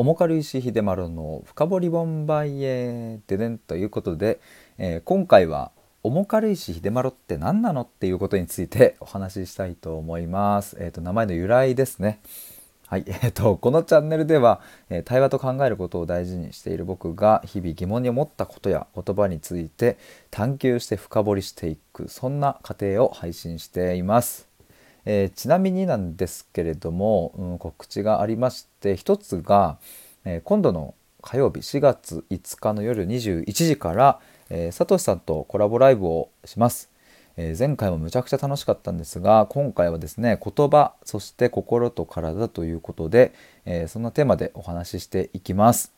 重軽石秀丸の深掘りボンバイエででんということで、えー、今回は重軽石秀丸って何なのっていうことについてお話ししたいと思います。えっ、ー、と名前の由来ですね。はい、えーと、このチャンネルでは、えー、対話と考えることを大事にしている僕が日々疑問に思ったことや言葉について探求して深掘りしていくそんな過程を配信しています。えー、ちなみになんですけれども、うん、告知がありまして一つが、えー、今度の火曜日4月5日の夜21時から、えー、サトシさんとコラボライブをします。え前回もむちゃくちゃ楽しかったんですが今回はですね言葉そして心と体ということで、えそんなテーマでお話ししていきます。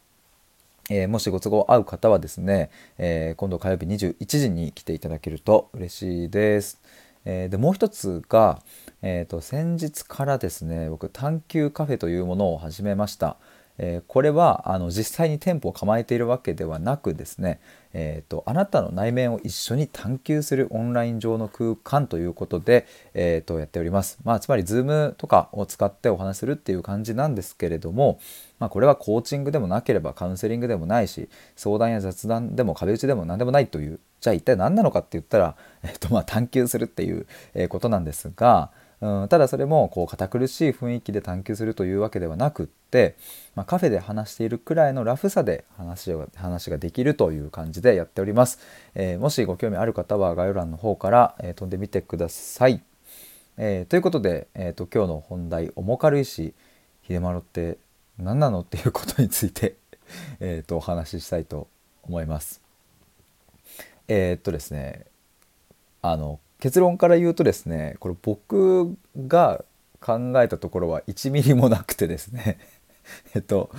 えー、もしご都合合う方はですね、えー、今度火曜日21時に来ていただけると嬉しいです。え、でもう一つが、えーと、先日からですね僕探求カフェというものを始めました。えー、これはあの実際に店舗を構えているわけではなくですね、えーと、あなたの内面を一緒に探求するオンライン上の空間ということで、えーと、やっております。まあ、つまり Zoom とかを使ってお話するっていう感じなんですけれども、まあ、これはコーチングでもなければカウンセリングでもないし相談や雑談でも壁打ちでも何でもないというじゃあ一体何なのかって言ったら、えーとまあ、探求するっていうことなんですが、うん、ただそれもこう堅苦しい雰囲気で探求するというわけではなくって、まあ、カフェで話しているくらいのラフさで話を話ができるという感じでやっております、えー、もしご興味ある方は概要欄の方から、えー、飛んでみてください、えー、ということで、えーと、今日の本題「重軽石秀丸って何なの?」っていうことについてえとお話ししたいと思いますえー、っとですねあの結論から言うとですねこれ僕が考えたところは1ミリもなくてですね えっと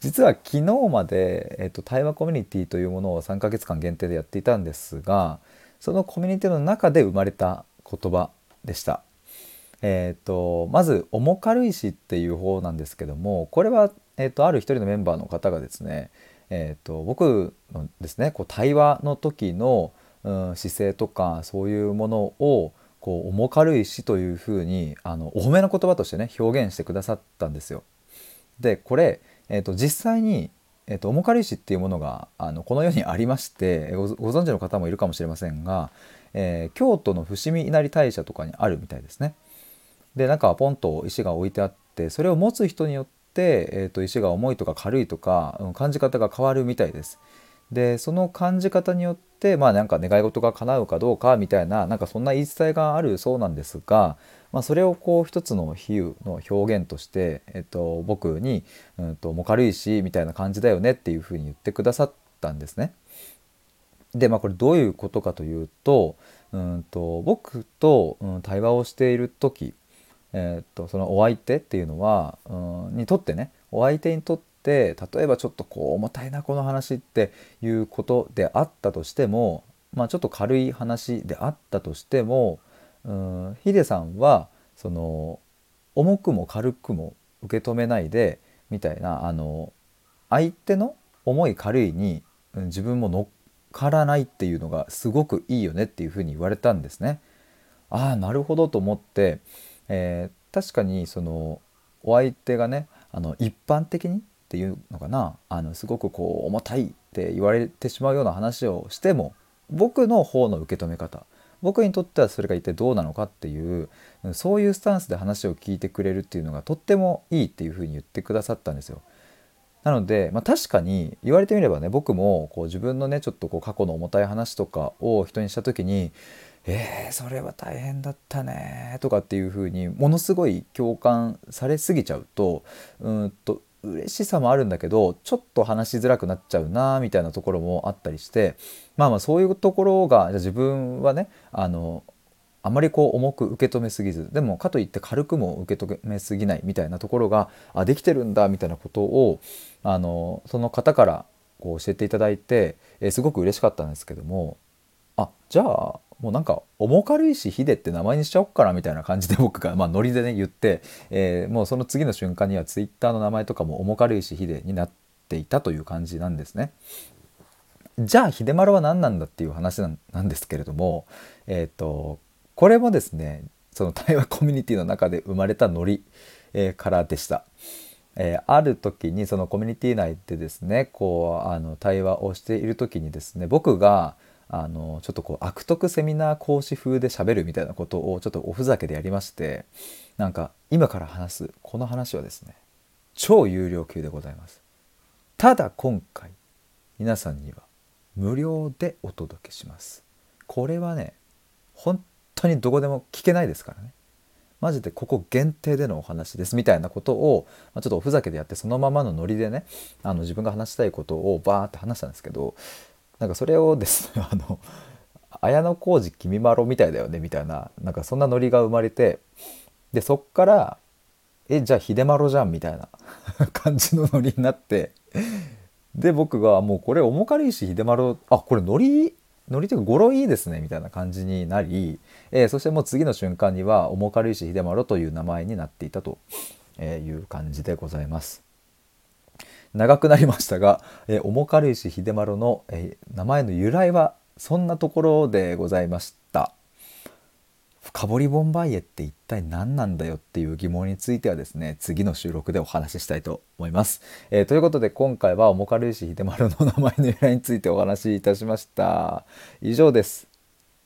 実は昨日まで、えっと、対話コミュニティというものを3ヶ月間限定でやっていたんですがそのコミュニティの中で生まれた言葉でした。えっとまず「重軽石」っていう方なんですけどもこれは、えっと、ある一人のメンバーの方がですね、えっと、僕のですねこう対話の時のうん、姿勢とかそういうものをこう重軽いしというふうにあのお褒めの言葉としてね表現してくださったんですよ。でこれ、えーと、実際に、えーと、重軽石っていうものがあのこの世にありましてご存知の方もいるかもしれませんが、えー、京都の伏見稲荷大社とかにあるみたいですね。で中はポンと石が置いてあってそれを持つ人によって、えーと石が重いとか軽いとか、うん、感じ方が変わるみたいです。でその感じ方によってまあなんか願い事が叶うかどうかみたいななんかそんな言い伝えがあるそうなんですが、まあ、それをこう一つの比喩の表現として、えっと、僕に、うんと「も軽いし」みたいな感じだよねっていうふうに言ってくださったんですね。でまあこれどういうことかというと,、うんと僕と、うん、対話をしている時、えー、っとそのお相手っていうのは、うん、にとってねお相手にとって例えばちょっとこう重たいなこの話っていうことであったとしても、まあ、ちょっと軽い話であったとしてもうんヒデさんはその重くも軽くも受け止めないでみたいなあの相手の重い軽いに自分も乗っからないっていうのがすごくいいよねっていうふうに言われたんですね。ああなるほどと思って、えー、確かにそのお相手がねあの一般的にっていうのかなあのすごくこう重たいって言われてしまうような話をしても僕の方の受け止め方僕にとってはそれが一体どうなのかっていうそういうスタンスで話を聞いてくれるっていうのがとってもいいっていうふうに言ってくださったんですよ。なので、まあ、確かに言われてみればね僕もこう自分のねちょっとこう過去の重たい話とかを人にした時に「えー、それは大変だったね」とかっていうふうにものすごい共感されすぎちゃうとうんと嬉しさもあるんだけどちょっと話しづらくなっちゃうなみたいなところもあったりしてまあまあそういうところが自分はねあのあまりこう重く受け止めすぎずでもかといって軽くも受け止めすぎないみたいなところがあできてるんだみたいなことをあのその方からこう教えていただいて、え、すごく嬉しかったんですけどもあじゃあもうなんか重軽石秀って名前にしちゃおっかなみたいな感じで僕が、まあ、ノリでね言って、えー、もうその次の瞬間にはツイッターの名前とかも重軽石秀になっていたという感じなんですね。じゃあ秀丸は何なんだっていう話なんですけれども、えーと、これもですねその対話コミュニティの中で生まれたノリ、えー、からでした。えー、ある時にそのコミュニティ内でですねこうあの対話をしている時にですね僕があのちょっとこう悪徳セミナー講師風で喋るみたいなことをちょっとおふざけでやりましてなんか今から話すこの話はですね超有料級でございます。ただ今回皆さんには無料でお届けします。これはね本当にどこでも聞けないですからね。マジでここ限定でのお話ですみたいなことを、まあ、ちょっとおふざけでやってそのままのノリでねあの自分が話したいことをバーって話したんですけどなんかそれをですね あの綾小路きみまろみたいだよねみたいななんかそんなノリが生まれてでそっからえじゃあ秀丸じゃんみたいな 感じのノリになってで僕がもうこれ重軽石秀丸あこれノリノリというか語呂いいですねみたいな感じになり、えー、そしてもう次の瞬間には重軽石秀丸という名前になっていたという感じでございます。長くなりましたが、えー、重軽石秀丸の、えー、名前の由来はそんなところでございました。深掘りボンバイエって一体何なんだよっていう疑問についてはですね次の収録でお話ししたいと思います。えー、ということで今回は重軽石秀丸の名前の由来についてお話しいたしました。以上です。